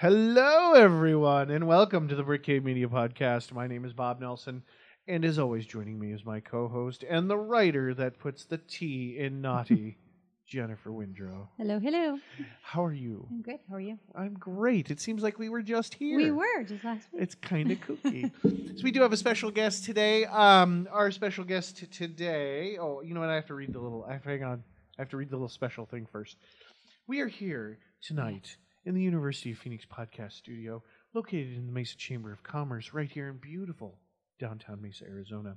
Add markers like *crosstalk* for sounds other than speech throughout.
Hello, everyone, and welcome to the Brick Cave Media Podcast. My name is Bob Nelson, and as always, joining me is my co host and the writer that puts the T in naughty, *laughs* Jennifer Windrow. Hello, hello. How are you? I'm good. How are you? I'm great. It seems like we were just here. We were just last week. It's kind of *laughs* kooky. so we do have a special guest today. Um, our special guest t- today. Oh, you know what? I have to read the little. I have, hang on. I have to read the little special thing first. We are here tonight in the University of Phoenix podcast studio, located in the Mesa Chamber of Commerce, right here in beautiful downtown Mesa, Arizona.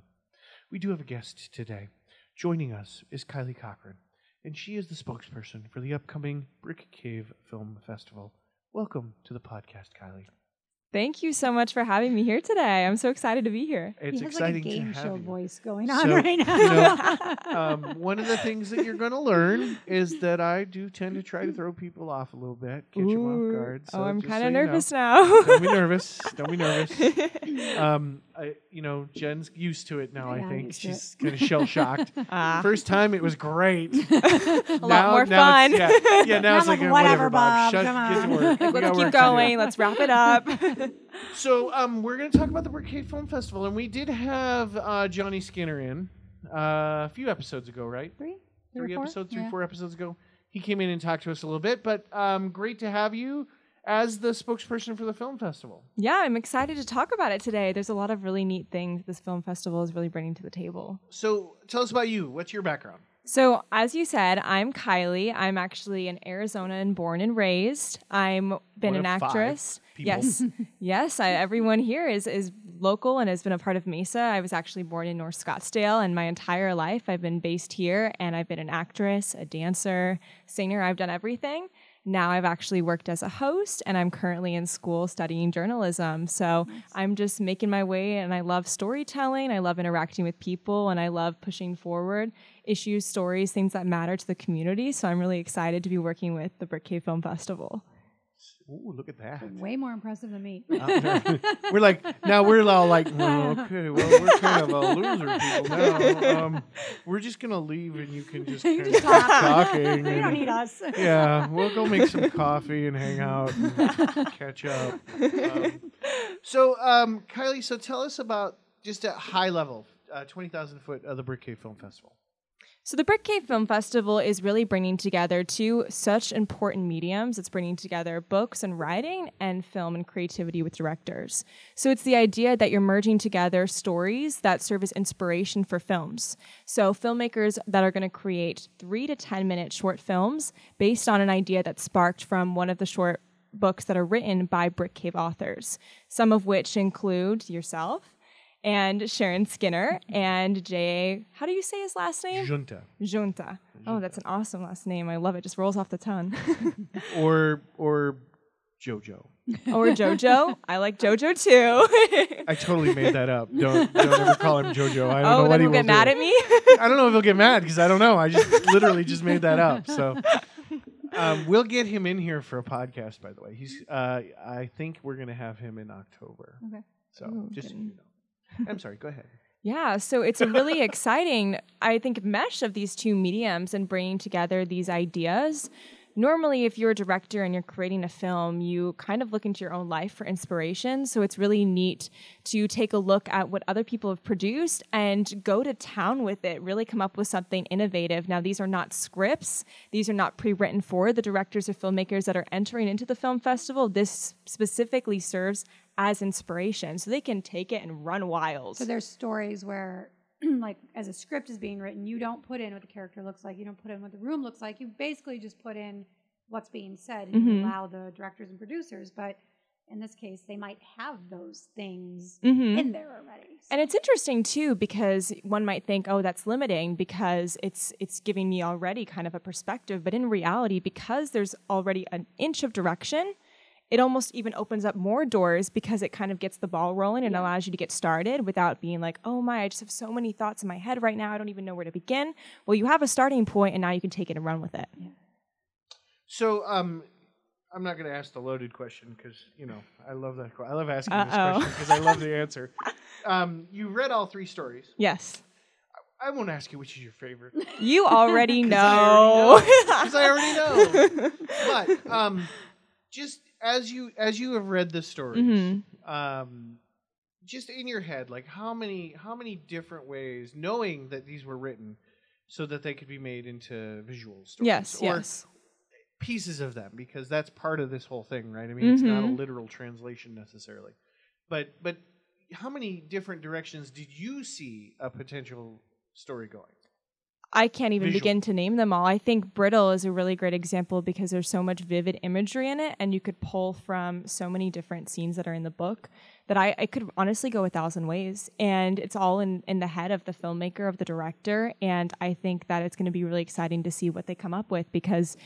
We do have a guest today. Joining us is Kylie Cochrane, and she is the spokesperson for the upcoming Brick Cave Film Festival. Welcome to the podcast, Kylie. Thank you so much for having me here today. I'm so excited to be here. It's he has exciting like a game to have show you. voice going on So, right you now. *laughs* um, one of the things that you're going to learn is that I do tend to try to throw people off a little bit, catch them Ooh. off guard. oh, I'm just kind so of you know. nervous now. Don't be nervous. Don't be nervous. *laughs* Um, I, you know, Jen's used to it now. I I'm think she's kind of shell shocked. *laughs* Ah, First time it was great. *laughs* a lot now, more now fun. Yeah, yeah. Now I'm it's *laughs* like, like, uh, whatever, Bob. Shut, come on. got Let's keep going. Let's wrap it up. So, um, we're going to talk about the Brick Cave Film Festival, and we did have uh, Johnny Skinner in uh, a few episodes ago, right? three, three episodes, three, Yeah. four episodes ago. He came in and talked to us a little bit, but um, great to have you as the spokesperson for the film festival. yeah, I'm excited to talk about it today. There's a lot of really neat things this film festival is really bringing to the table. So, tell us about you. What's your background? So, as you said, I'm Kylie. I'm actually in Arizona and born and raised. I'm been One an actress. people. Yes, *laughs* yes. I, everyone here is is local and has been a part of Mesa. I was actually born in North Scottsdale, and my entire life I've been based here. And I've been an actress, a dancer, singer. I've done everything. Now I've actually worked as a host, and I'm currently in school studying journalism. So I'm just making my way, and I love storytelling. I love interacting with people, and I love pushing forward issues, stories, things that matter to the community. So I'm really excited to be working with the Brick Cave Film Festival. Ooh, look at that. Way more impressive than me. *laughs* we're like now we're all like well, okay well we're kind of a loser people now um, we're just gonna leave and you can just *laughs* You kind just of talk. talking *laughs* you don't need us. yeah we'll go make some coffee and hang out and catch up um, so um, kylie so tell us about just at high level uh, 20000 foot of the brick cave film festival So the Brick Cave Film Festival is really bringing together two such important mediums. It's bringing together books and writing and film and creativity with directors. So it's the idea that you're merging together stories that serve as inspiration for films. So filmmakers that are going to create 3 to 10 minute short films based on an idea that sparked from one of the short books that are written by Brick Cave authors, some of which include yourself and Sharon Skinner and J. How do you say his last name? junta Junta. Oh, that's an awesome last name. I love it. Just rolls off the tongue. *laughs* or or jojo or Jojo. *laughs* I like Jojo too. *laughs* i totally made that up don't don't ever call him jojo i don't know oh, what then he he'll will get mad do. at me. I don't know if he'll get mad because I don't know. I just literally just made that up. So um, we'll get him in here for a podcast. By the way, he's. Uh, I think we're gonna have him in October. Okay. So Ooh, just so you know. I'm sorry. Go ahead. *laughs* Yeah, so it's a really exciting, I think, mesh of these two mediums and bringing together these ideas. Normally, if you're a director and you're creating a film, you kind of look into your own life for inspiration. So it's really neat to take a look at what other people have produced and go to town with it, really come up with something innovative. Now, these are not scripts, these are not pre written for the directors or filmmakers that are entering into the film festival. This specifically serves as inspiration so they can take it and run wild. So there's stories where, *clears throat* like, as a script is being written, you don't put in what the character looks like. You don't put in what the room looks like. You basically just put in what's being said and Mhm. allow the directors and producers. But in this case, they might have those things Mhm. in there already. And it's interesting too because one might think, "Oh, that's limiting because it's it's giving me already kind of a perspective." But in reality, because there's already an inch of direction, it almost even opens up more doors because it kind of gets the ball rolling and allows you to get started without being like, "Oh my, I just have so many thoughts in my head right now. I don't even know where to begin." Well, you have a starting point and now you can take it and run with it. So um, I'm not gonna ask the loaded question because you know I love that. I love asking this Uh-oh. question because I love the *laughs* answer. Um, you read all three stories. Yes. I won't ask you which is your favorite. *laughs* You already *laughs* know. Because I already know. But um, just as you as you have read the stories, Mhm. um, just in your head, like how many how many different ways, knowing that these were written so that they could be made into visual stories, Yes, or yes. pieces of them, because that's part of this whole thing, right? I mean, it's not a Mhm. literal translation necessarily, but but how many different directions did you see a potential story going? I can't even Visual. begin to name them all. I think Brittle is a really great example because there's so much vivid imagery in it, and you could pull from so many different scenes that are in the book that I, I could honestly go a thousand ways. And it's all in, in the head of the filmmaker, of the director. And I think that it's going to be really exciting to see what they come up with because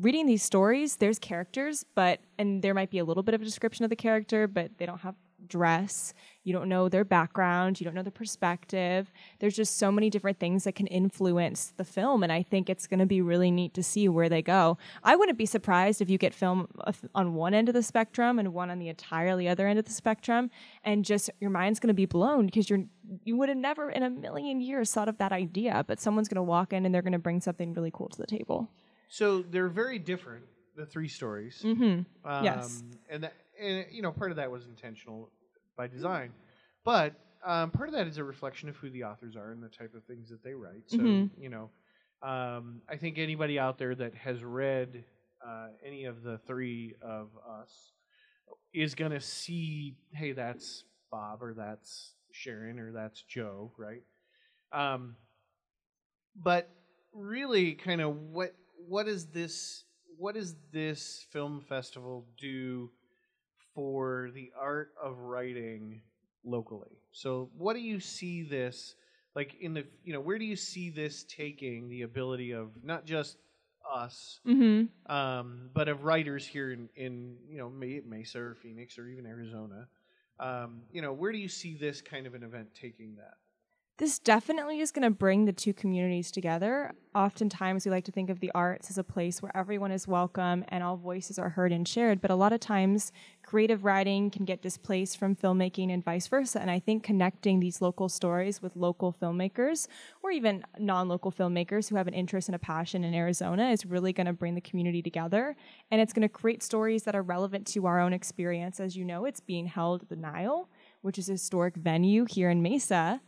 reading these stories, there's characters, but, and there might be a little bit of a description of the character, but they don't have dress. You don't know their background. You don't know their perspective. There's just so many different things that can influence the film. And I think it's going to be really neat to see where they go. I wouldn't be surprised if you get film on one end of the spectrum and one on the entirely other end of the spectrum. And just your mind's going to be blown because you're, you would have never in a million years thought of that idea. But someone's going to walk in and they're going to bring something really cool to the table. So they're very different, the three stories. Mm-hmm. Um, Yes. And, that, and you know, part of that was intentional by design, but um, part of that is a reflection of who the authors are and the type of things that they write. So Mhm. you know, um, I think anybody out there that has read uh, any of the three of us is gonna see, hey, that's Bob or that's Sharon or that's Joe, right? Um, but really, kind of what what is this? What does this film festival do for the art of writing locally? So, what do you see this like in the you know where do you see this taking the ability of not just us, Mm-hmm. um, but of writers here in, in you know Mesa or Phoenix or even Arizona? Um, you know, where do you see this kind of an event taking that? This definitely is going to bring the two communities together. Oftentimes, we like to think of the arts as a place where everyone is welcome and all voices are heard and shared. But a lot of times, creative writing can get displaced from filmmaking and vice versa. And I think connecting these local stories with local filmmakers or even non local filmmakers who have an interest and a passion in Arizona is really going to bring the community together. And it's going to create stories that are relevant to our own experience. As you know, it's being held at the Nile, which is a historic venue here in Mesa.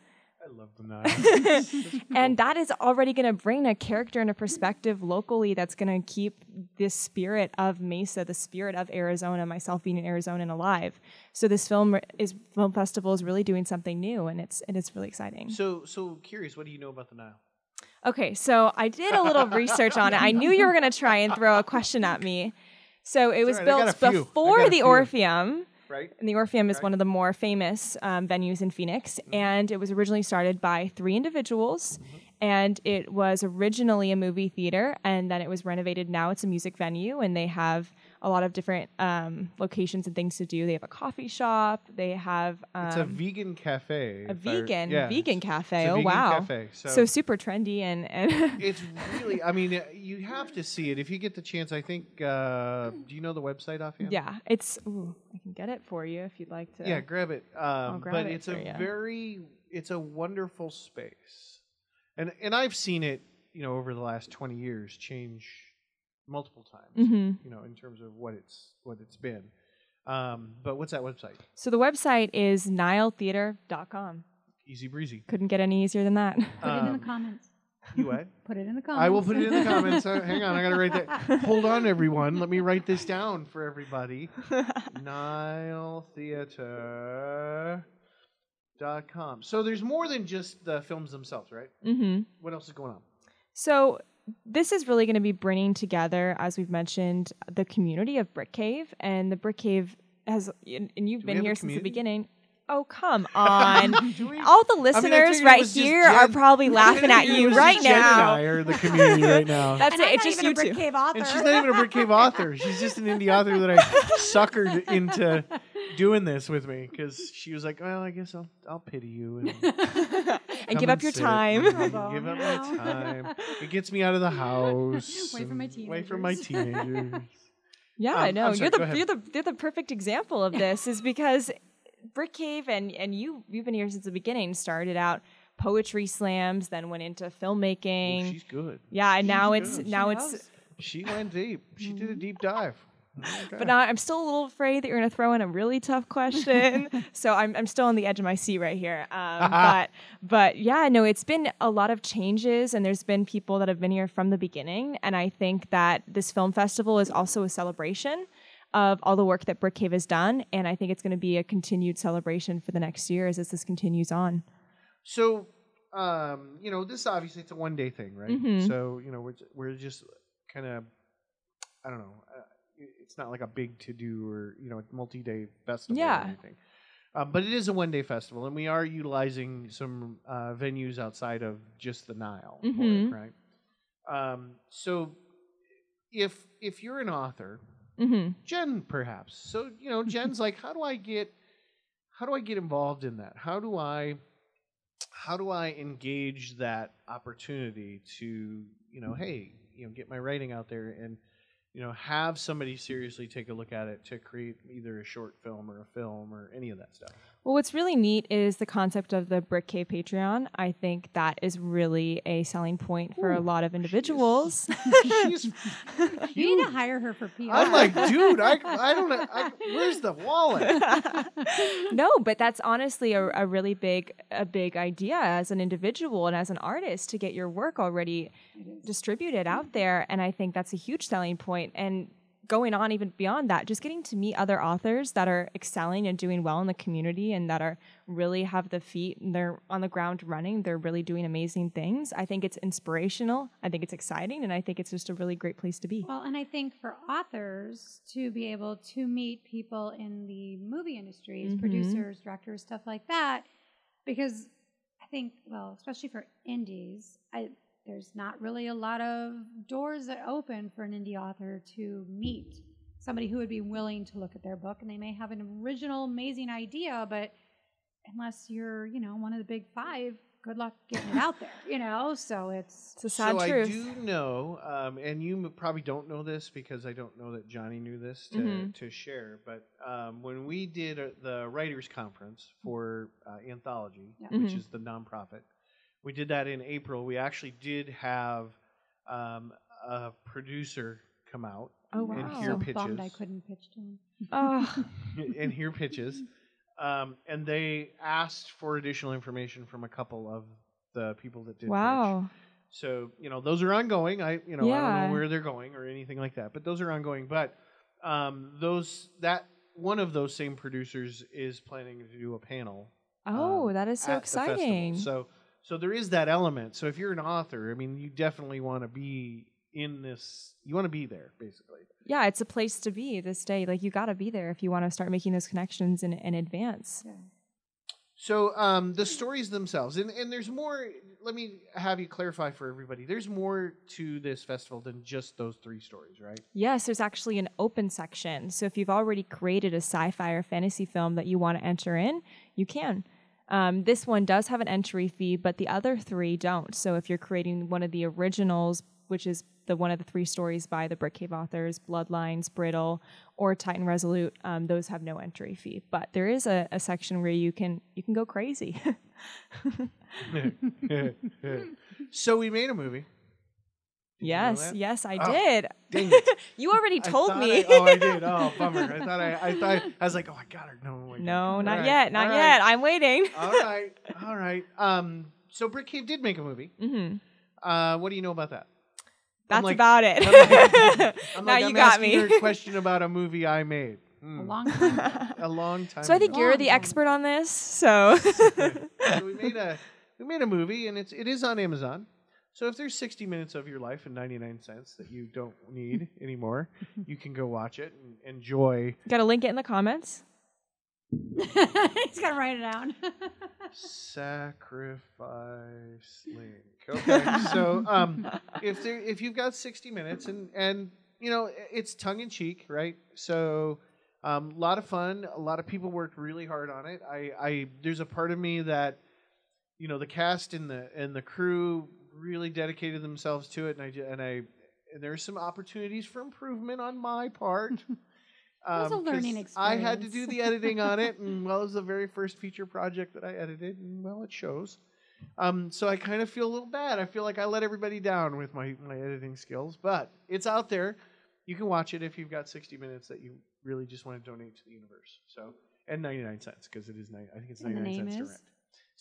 I love the Nile. *laughs* And that is already going to bring a character and a perspective locally that's going to keep this spirit of Mesa, the spirit of Arizona, myself being an Arizonan alive. So this film is film festival is really doing something new, and it's and it's really exciting. so, so curious. What do you know about the Nile? Okay, so I did a little *laughs* research on it. I knew you were going to try and throw a question at me. So it was all right, built a few. I before the. Orpheum. Right. And the Orpheum is Right. one of the more famous um, venues in Phoenix, and it was originally started by three individuals. And it was originally a movie theater, and then it was renovated. Now it's a music venue, and they have a lot of different um, locations and things to do. They have a coffee shop. They have um, It's a vegan cafe. a vegan yeah, vegan cafe. a oh wow! cafe, so- so super trendy and and *laughs* It's really. I mean, uh, you have to see it if you get the chance. I think. Uh, do you know the website offhand? yeah, it's. Ooh, I can get it for you if you'd like to. Yeah, grab it. Um, grab but it it's a ya. very, it's a wonderful space, and and I've seen it, you know, over the last twenty years change multiple times. hmm You know, in terms of what it's what it's been. Um, but what's that website? So the website is niletheater.com. Easy breezy. Couldn't get any easier than that. Put it in Um, the comments. You what? *laughs* Put it in the comments. I will put it in the comments. Uh, hang on, I gotta write that. *laughs* Hold on, everyone. Let me write this down for everybody. *laughs* Nile Theater. Dot com. So there's more than just the films themselves, right? Mm-hmm. What else is going on? So this is really going to be bringing together, as we've mentioned, the community of Brick Cave, and the Brick Cave has, and and you've Do been here since the beginning. Oh come *laughs* on! *laughs* All the listeners figured it right was just here are probably *laughs* laughing at you right just Jen and now. I are the community right now. That's And it. I'm It's not just even you a Brick two. Cave author. and she's not even a Brick Cave author. She's just an indie author that I suckered into doing this with me because she was like, "Well, I guess I'll I'll pity you and, *laughs* and give up your time. and give up my time. It gets me out of the house. Away from my and Away from my teenagers. teenagers. *laughs* Yeah, Um, I I'm know. sorry, you're the you're the you're the perfect example of this is because Brick Cave and and you you've been here since the beginning. Started out poetry slams, then went into Oh, filmmaking. she's good. yeah, and now she's it's good. now She it's knows. She went deep. She did Mm-hmm. a deep dive. But now I'm still a little afraid that you're going to throw in a really tough question. *laughs* so I'm, I'm still on the edge of my seat right here. Um, *laughs* but but yeah, no, it's been a lot of changes, and there's been people that have been here from the beginning. And I think that this film festival is also a celebration of all the work that Brick Cave has done, and I think it's going to be a continued celebration for the next years as this continues on. So, um, you know, this obviously it's a one day thing, right? Mhm. So, you know, we're we're just kind of, I don't know, it's not like a big to do or you know, multi day festival Yeah. or anything. Um, but it is a one day festival, and we are utilizing some uh, venues outside of just the Nile, for it, right? Um, so, if if you're an author, hmm Jen, perhaps. So you know, *laughs* Jen's like, how do I get, how do I get involved in that? How do I, how do I engage that opportunity to, you know, hey, you know, get my writing out there and, you know, have somebody seriously take a look at it to create either a short film or a film or any of that stuff. Well, what's really neat is the concept of the Brick Cave Patreon. I think that is really a selling point for a lot of individuals. *laughs* She's *laughs* You need to hire her for PR. I'm like, *laughs* dude, I, I don't know, I, where's the wallet? no, but that's honestly a, a really big a big idea as an individual and as an artist to get your work already distributed out there and I think that's a huge selling point and going on even beyond that just getting to meet other authors that are excelling and doing well in the community and that are really have the feet and they're on the ground running they're really doing amazing things i think it's inspirational i think it's exciting and i think it's just a really great place to be Well, and I think for authors to be able to meet people in the movie industries, Mhm. producers, directors, stuff like that, because I think, well, especially for indies, I, there's not really a lot of doors that open for an indie author to meet somebody who would be willing to look at their book, and they may have an original, amazing idea, but unless you're, you know, one of the big five, good luck getting it out there, you know. So it's *laughs* it's a sad so truth I do know, um, and you probably don't know this because I don't know that Johnny knew this to, Mhm. to share. But um, when we did uh, the writers' conference for uh, Anthology, Yeah. which Mhm. is the nonprofit, we did that in April. We actually did have um, a producer come out oh and wow hear so pitches. bummed I couldn't pitch to him. *laughs* oh, *laughs* and hear pitches. Um, and they asked for additional information from a couple of the people that did pitch. wow So you know those are ongoing. I you know I don't know where they're going or anything like that, but those are ongoing. But um, those that one of those same producers is planning to do a panel. oh um, that is so at the festival. exciting So so there is that element. So if you're an author, I mean, you definitely want to be in this. You want to be there, basically. yeah, it's a place to be this day. Like you got to be there if you want to start making those connections in, in advance. So um, the stories themselves, and, and there's more. Let me have you clarify for everybody. There's more to this festival than just those three stories, right? Yes, there's actually an open section. So if you've already created a sci-fi or fantasy film that you want to enter in, you can. Um, this one does have an entry fee, but the other three don't. So if you're creating one of the originals, which is the one of the three stories by the Brick Cave authors, Bloodlines, Brittle, or Titan Resolute, um, those have no entry fee. But there is a, a section where you can you can go crazy. *laughs* *laughs* *laughs* so we made a movie. Did you know yes, yes, I Oh, did. Dang *laughs* it. you already told thought me. I- oh, I did. *laughs* Oh, bummer. I thought I, I thought I was like, oh, I got her. No, I no, didn't. not All right, yet, not all yet. right, I'm waiting. *laughs* all right, all right. Um, so Brick Cave did make a movie. hmm Uh, what do you know about that? That's like- about it. I'm like- I'm now like, you I'm got me. her a question about a movie I made. Hmm. A long time. ago. A long time. so I think ago. you're the expert on this. So so we made a we made a movie and it's it is on Amazon. So if there's 60 minutes of your life and 99 cents that you don't need *laughs* anymore, *laughs* you can go watch it and enjoy got to link it in the comments. *laughs* He's got to write it down. sacrifice link. Okay. so um if there if you've got 60 minutes and and you know it's tongue in cheek, right? So um, a lot of fun. A lot of people worked really hard on it. I, I there's a part of me that you know the cast and the and the crew really dedicated themselves to it, and I and I and there's some opportunities for improvement on my part. *laughs* It was a 'cause learning experience. I had to do the editing on it, *laughs* and well, it was the very first feature project that I edited, and well, it shows. Um, so I kind of feel a little bad. I feel like I let everybody down with my, my editing skills, but it's out there. You can watch it if you've got 60 minutes that you really just want to donate to the universe. So, and 99 cents because it is nine. I think it's And 99 cents is? to rent.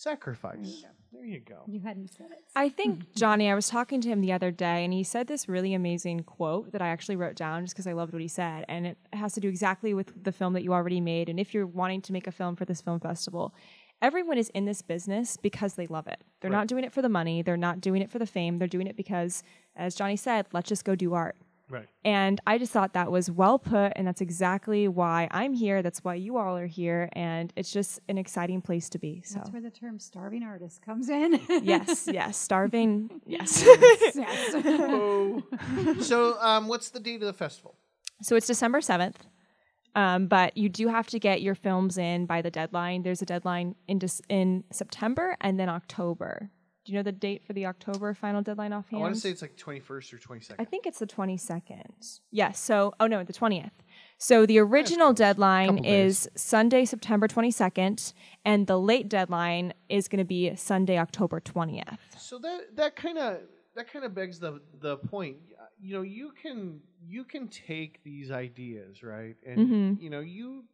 Sacrifice. There you go. You hadn't said it. I think, *laughs* Johnny, I was talking to him the other day and he said this really amazing quote that I actually wrote down just because I loved what he said. And it has to do exactly with the film that you already made. And if you're wanting to make a film for this film festival, everyone is in this business because they love it. They're Right. not doing it for the money, they're not doing it for the fame. They're doing it because, as Johnny said, let's just go do art. Right. And I just thought that was well put, and that's exactly why I'm here. That's why you all are here, and it's just an exciting place to be. So, That's where the term starving artist comes in. *laughs* yes, yes, starving, yes. *laughs* yes. Oh. so, um, what's the date of the festival? so it's December seventh, um, but you do have to get your films in by the deadline. There's a deadline in Dec- in September and then October. Do you know the date for the October final deadline offhand? I want to say it's like 21st or 22nd. I think it's the 22nd. Yes. So, oh no, the 20th. So the original deadline is Sunday, September 22nd, and the late deadline is going to be Sunday, October 20th. So that that kind of that kind of begs the the point. You know, you can you can take these ideas, right? And Mhm. you know, you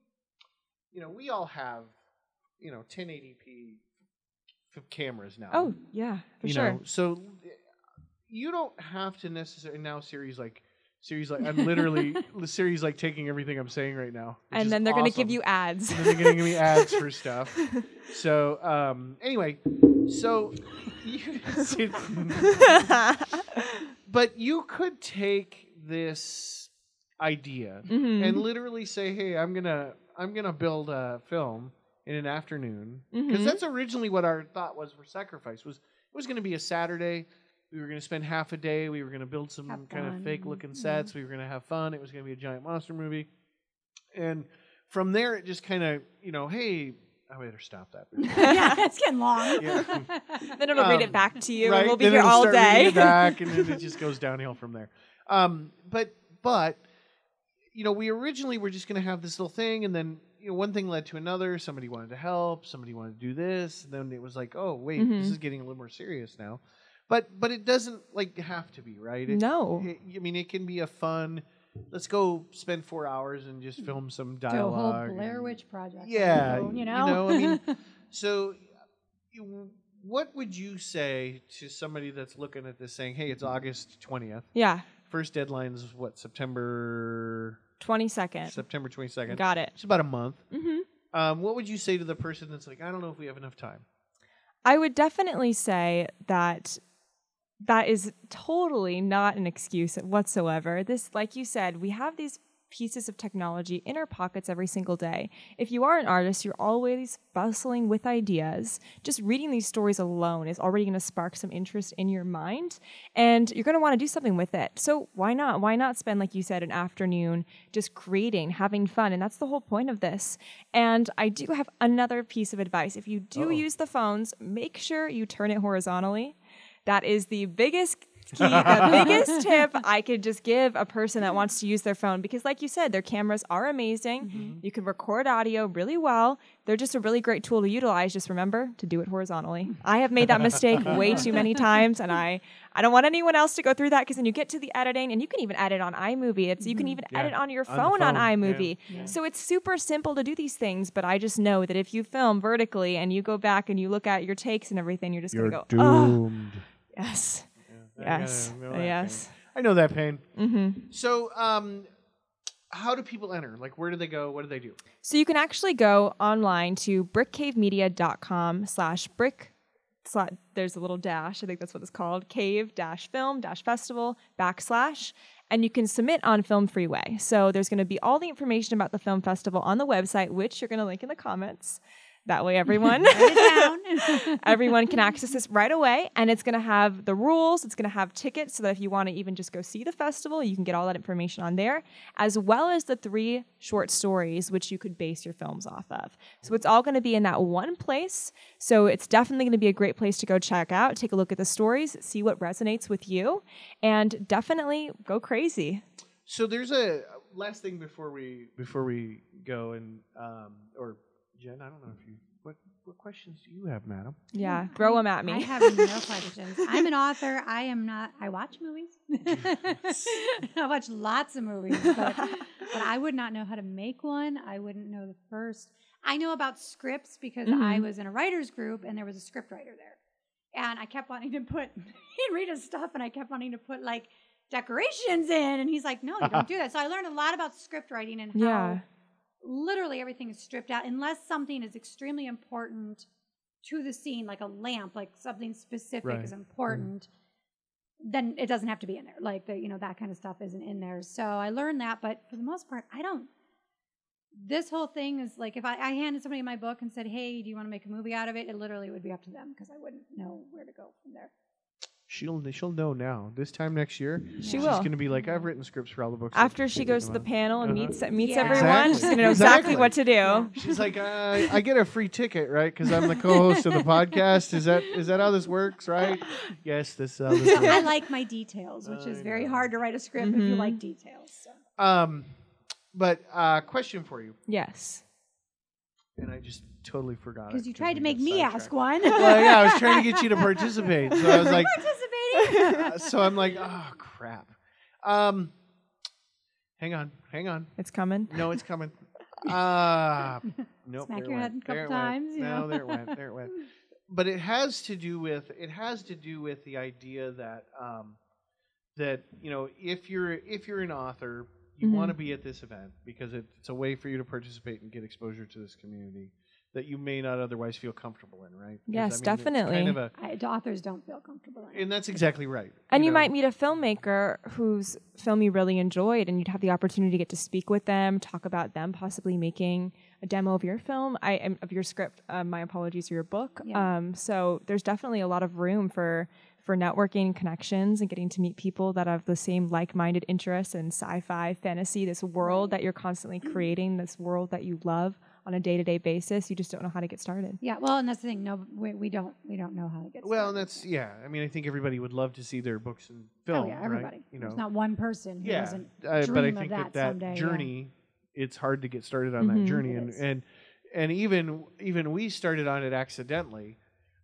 you know, we all have you know 1080p f- cameras now. Oh, yeah, for you sure. know, so you don't have to necessarily now series like series like I'm literally *laughs* series like taking everything I'm saying right now. and then they're going to give you ads. They're going to give me *laughs* ads for stuff. *laughs* So um, anyway, so you, but you could take this idea Mhm. and literally say, "Hey, I'm gonna I'm gonna build a film in an afternoon," because Mhm. that's originally what our thought was for Sacrifice was it was going to be a Saturday. We were going to spend half a day. We were going to build some Have kind of fake looking yeah. sets. We were going to have fun. It was going to be a giant monster movie, and from there it just kind of you know, hey, I better stop that. *laughs* *laughs* yeah, it's getting long. Yeah. *laughs* then it'll read Um, it back to you, right? and we'll be Then here it'll all start reading day. it back, and then it just goes downhill from there. Um, but but you know, we originally were just going to have this little thing, and then you know, one thing led to another. Somebody wanted to help. Somebody wanted to do this. And then it was like, oh wait, Mhm. this is getting a little more serious now. But but it doesn't like have to be right. It, no. it- I mean, it can be a fun. Let's go spend four hours and just film some dialogue. whole Blair Witch project. Yeah, you you know, know. I mean, *laughs* So, you- what would you say to somebody that's looking at this saying, "Hey, it's August twentieth. Yeah, First deadline is what September 22nd. September twenty second. Got it. It's about a month. hmm Um, what would you say to the person that's like, I don't know if we have enough time? I would definitely say that that is totally not an excuse whatsoever. This, like you said, we have these pieces of technology in our pockets every single day. If you are an artist, you're always bustling with ideas. Just reading these stories alone is already going to spark some interest in your mind, and you're going to want to do something with it. So why not? Why not spend, like you said, an afternoon just creating, having fun? And that's the whole point of this. And I do have another piece of advice. If you do Uh-oh. use the phones, make sure you turn it horizontally. That is the biggest the *laughs* biggest tip I could just give a person that wants to use their phone because, like you said, their cameras are amazing. Mm-hmm. You can record audio really well. They're just a really great tool to utilize. Just remember to do it horizontally. I have made that mistake *laughs* way too many times, and I I don't want anyone else to go through that because then you get to the editing, and you can even edit on iMovie. It's you can mm-hmm. even Yeah, edit on your on phone on, phone, yeah. iMovie. So it's super simple to do these things, but I just know that if you film vertically and you go back and you look at your takes and everything, you're just gonna go, oh, yes, I yes, know yes. I know that pain. hmm So, um, how do people enter? Like, where do they go? What do they do? So you can actually go online to brickcavemedia.com slash brick slash, there's a little dash, I think that's what it's called, cave dash film dash festival backslash, and you can submit on Film Freeway. So there's going to be all the information about the film festival on the website, which you're going to link in the comments. That way, everyone. Write it down. *laughs* Everyone can access this right away, and it's going to have the rules. It's going to have tickets so that if you want to even just go see the festival, you can get all that information on there, as well as the three short stories which you could base your films off of. So it's all going to be in that one place. So it's definitely going to be a great place to go check out, take a look at the stories, see what resonates with you, and definitely go crazy. So there's a last thing before we before we go and um or Jen, I don't know if you what, what what questions do you have, madam? Yeah, throw them at me. I have no *laughs* questions. I'm an author. I am not. I watch movies. *laughs* I watch lots of movies, but, but I would not know how to make one. I wouldn't know the first. I know about scripts because I Mhm. was in a writers group and there was a script writer there, and I kept wanting to put *laughs* he'd read his stuff, and I kept wanting to put like decorations in, and he's like, "No, you don't do that." So I learned a lot about script writing and how yeah. Literally everything is stripped out unless something is extremely important to the scene, like a lamp, like something specific Right. is mm-hmm. important. Then it doesn't have to be in there. Like the you know that kind of stuff isn't in there. So I learned that, but for the most part, I don't. This whole thing is like if I, I handed somebody my book and said, "Hey, do you want to make a movie out of it?" It literally would be up to them because I wouldn't know where to go from there. She'll she'll know now. This time next year, She she's will. going to be like, I've written scripts for all the books. After she goes to the Uh-huh. panel and meets meets Yeah. everyone, she's Exactly. gonna know exactly, Exactly. what to do. She's like, uh, I get a free ticket, right? Because I'm the co-host of the podcast. Is that is that how this works, right? Yes, this is how this *laughs* I works. like my details, which is I very know. hard to write a script if you Mhm. like details. So. Um, but uh, question for you, Yes. And I just totally forgot. Because you tried to make me ask one. Well, yeah, I was trying to get you to participate, so I was like, participating. uh, *laughs* so I'm like, oh crap. Um, hang on, hang on. It's coming. No, it's coming. *laughs* Ah, nope. Smack your went. head a couple There times, you No, know. there it went. There it went. But it has to do with it has to do with the idea that um, that you know if you're if you're an author, you Mhm. want to be at this event because it, it's a way for you to participate and get exposure to this community that you may not otherwise feel comfortable in, right? 'Cause, Yes, it's kind definitely. of a, I, authors don't feel comfortable. In and that's exactly right. And you know. might meet a filmmaker whose film you really enjoyed, and you'd have the opportunity to get to speak with them, talk about them possibly making a demo of your film, I of your script. Um, my apologies, or your book. Yeah. Um, so there's definitely a lot of room for for networking, connections, and getting to meet people that have the same like-minded interests in sci-fi, fantasy, this world that you're constantly creating, this world that you love on a day-to-day basis. You just don't know how to get started. Yeah, well, and that's the thing. No, we, we don't we don't know how to get. Well, and started. that's yeah. I mean, I think everybody would love to see their books and film. oh yeah, right? everybody. You know, There's not one person who yeah, doesn't uh, dream but I of think that, that that someday. yeah. journey, it's hard to get started on Mhm. that journey, and and and even even we started on it accidentally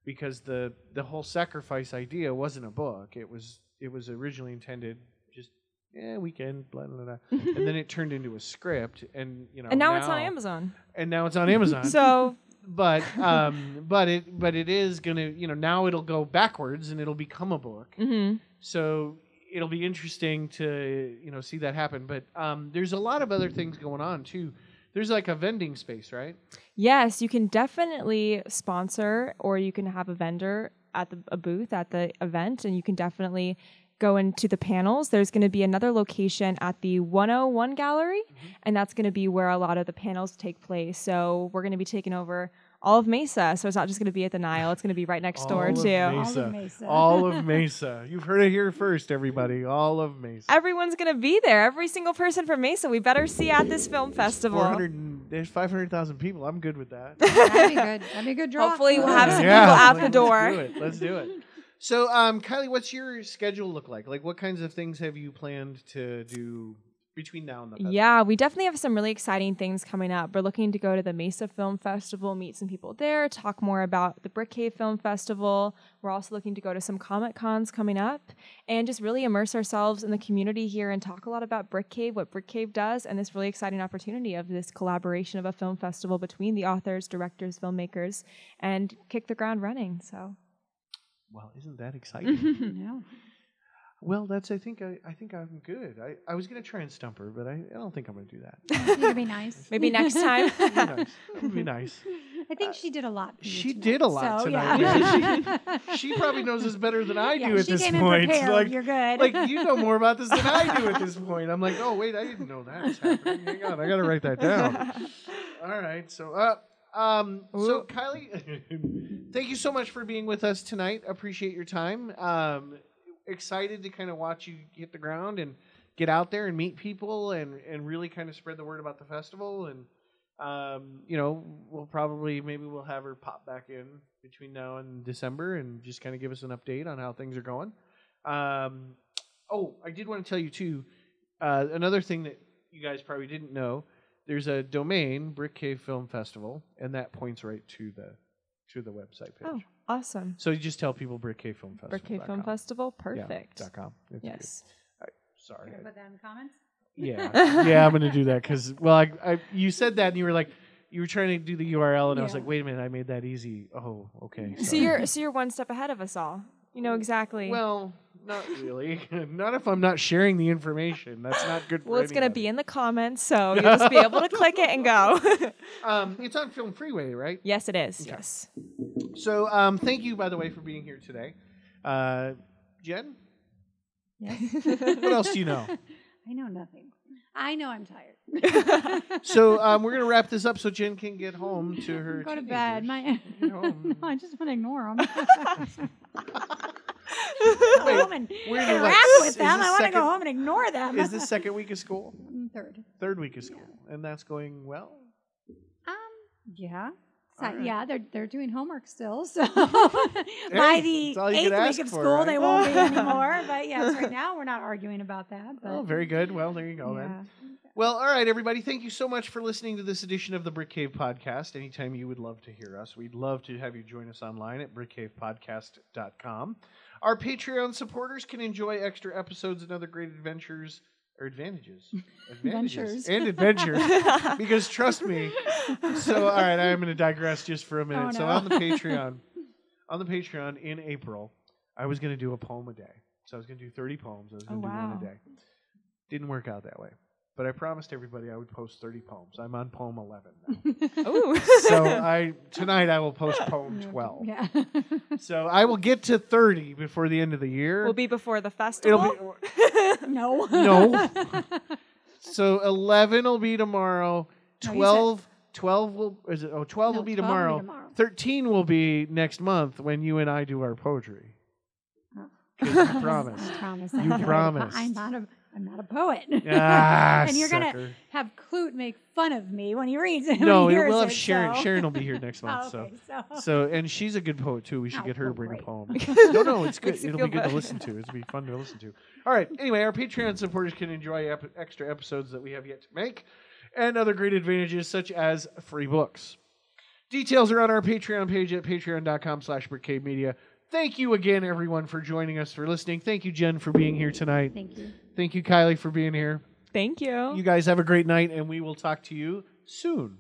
because the the whole sacrifice idea wasn't a book. It was it was originally intended just yeah weekend blah blah blah, and then it turned into a script, and you know, and now, it's on Amazon. and now it's on Amazon. *laughs* So but um, but it but it is gonna you know now it'll go backwards and it'll become a book. mhm. So it'll be interesting to you know see that happen. But um, there's a lot of other things going on too. There's like a vending space, right? Yes, you can definitely sponsor or you can have a vendor at the a booth at the event and you can definitely go into the panels. There's going to be another location at the 101 gallery mm-hmm. and that's going to be where a lot of the panels take place. So we're going to be taking over all of Mesa. So it's not just going to be at the Nile, it's going to be right next door All of too. Mesa. All of Mesa. All of *laughs* Mesa. You've heard it here first, everybody. All of Mesa. Everyone's going to be there. Every single person from Mesa. We better see at this film festival. there's 500,000 people. I'm good with that. *laughs* That'd be good. That'd be a good draw. Hopefully we'll have some Yeah, people out like, the door. Let's do it. Let's do it. So, um, Kylie, what's your schedule look like? Like, what kinds of things have you planned to do between now and the festival? Yeah, we definitely have some really exciting things coming up. We're looking to go to the Mesa Film Festival, meet some people there, talk more about the Brick Cave Film Festival. We're also looking to go to some Comic Cons coming up and just really immerse ourselves in the community here and talk a lot about Brick Cave, what Brick Cave does, and this really exciting opportunity of this collaboration of a film festival between the authors, directors, filmmakers, and kick the ground running. So Well, isn't that exciting? *laughs* No. Well, that's. I think. I, I think I'm good. I, I was gonna try and stump her, but I, I don't think I'm gonna do that. *laughs* I think it'd be nice. *laughs* maybe next time. *laughs* It'd be nice. That would be nice. I think she did a lot. For you She tonight, did a lot so, tonight. Yeah. She probably knows this better than I Yeah, do at she this came in point. prepared. Like, You're good. like you know more about this than I do at this point. I'm like, oh wait, I didn't know that was happening. Hang on, I gotta write that down. All right, so uh, um, so Kylie, thank you so much for being with us tonight. Appreciate your time. Um, excited to kind of watch you hit the ground and get out there and meet people and and really kind of spread the word about the festival and. Um, you know, we'll probably maybe we'll have her pop back in between now and December and just kind of give us an update on how things are going. Um, oh, I did want to tell you too. Uh, another thing that you guys probably didn't know: there's a domain, Brick Cave Film Festival, and that points right to the to the website page. Oh, awesome. So you just tell people Brick Cave Film Festival. Brick Cave Film Festival, perfect. Yeah, dot com. It's good. Yes. Sorry. Gonna put that in the comments. Yeah, yeah, I'm gonna do that because well, I, I you said that and you were like you were trying to do the URL and I was like, wait a minute, I made that easy. Oh, okay. So you're so you're one step ahead of us all. You know exactly. well, not *laughs* really. *laughs* not if I'm not sharing the information. That's not good. For Well, it's going to be in the comments, so you'll just be able to *laughs* click it and go. Um, it's on Film Freeway, right? yes, it is. Yes. So, um, thank you, by the way, for being here today. Uh, Jen, Yes. what else do you know? I know nothing. I know I'm tired. So, um, we're gonna wrap this up so Jen can get home to her. Go to bed. teenagers. My, Get home. I just want to ignore them. Wait, home and we're in the interact what, with them. I want to second- go home and ignore them. Is this second week of school? Mm, third? Third week of school, and that's going well. Um, yeah. So, All right. Yeah, they're they're doing homework still. So *laughs* *laughs* by the that's all you eighth ask week of for, school, right? they won't be *laughs* anymore. But yes, right now we're not arguing about that. But Oh, very good. Well, there you go then. yeah. Well, all right, everybody. Thank you so much for listening to this edition of the Brick Cave Podcast. Anytime you would love to hear us, we'd love to have you join us online at brickcavepodcast.com. Our Patreon supporters can enjoy extra episodes and other great adventures or advantages. *laughs* Adventures. And adventures. *laughs* because trust me. So, all right, I'm going to digress just for a minute. Oh, So, no. on the *laughs* Patreon, on the Patreon in April, I was going to do a poem a day. So, I was going to do 30 poems. I was going to Oh, do one wow. a day. Didn't work out that way. But I promised everybody I would post 30 poems. I'm on poem 11 now. *laughs* Ooh. so *laughs* I tonight I will post poem 12. Yeah. *laughs* So I will get to 30 before the end of the year. will be before the festival. It'll festival. be no. No. so 11 will be tomorrow. No, 12 12 will is it oh 12 No, will be 12 tomorrow. tomorrow. 13 will be next month when you and I do our poetry. Oh. 'Cause you promised. I promised. You I'm promised. I'm not a. I'm not a poet. *laughs* Ah, and you're gonna have Clute make fun of me when he reads it. No, we'll have Sharon. so- Sharon will be here next *laughs* month. Oh, so okay, so. So, and she's a good poet too. We should Oh, get her to bring a poem. *laughs* no, no, it's good. It'll be good to listen to. It'll be fun to listen to. All right. Anyway, our Patreon supporters can enjoy ep- extra episodes that we have yet to make, and other great advantages such as free books. Details are on our Patreon page at patreon.com/slash Media. Thank you again, everyone, for joining us for listening. Thank you, Jen, for being here tonight. Thank you. Thank you, Kylie, for being here. Thank you. You guys have a great night, and we will talk to you soon.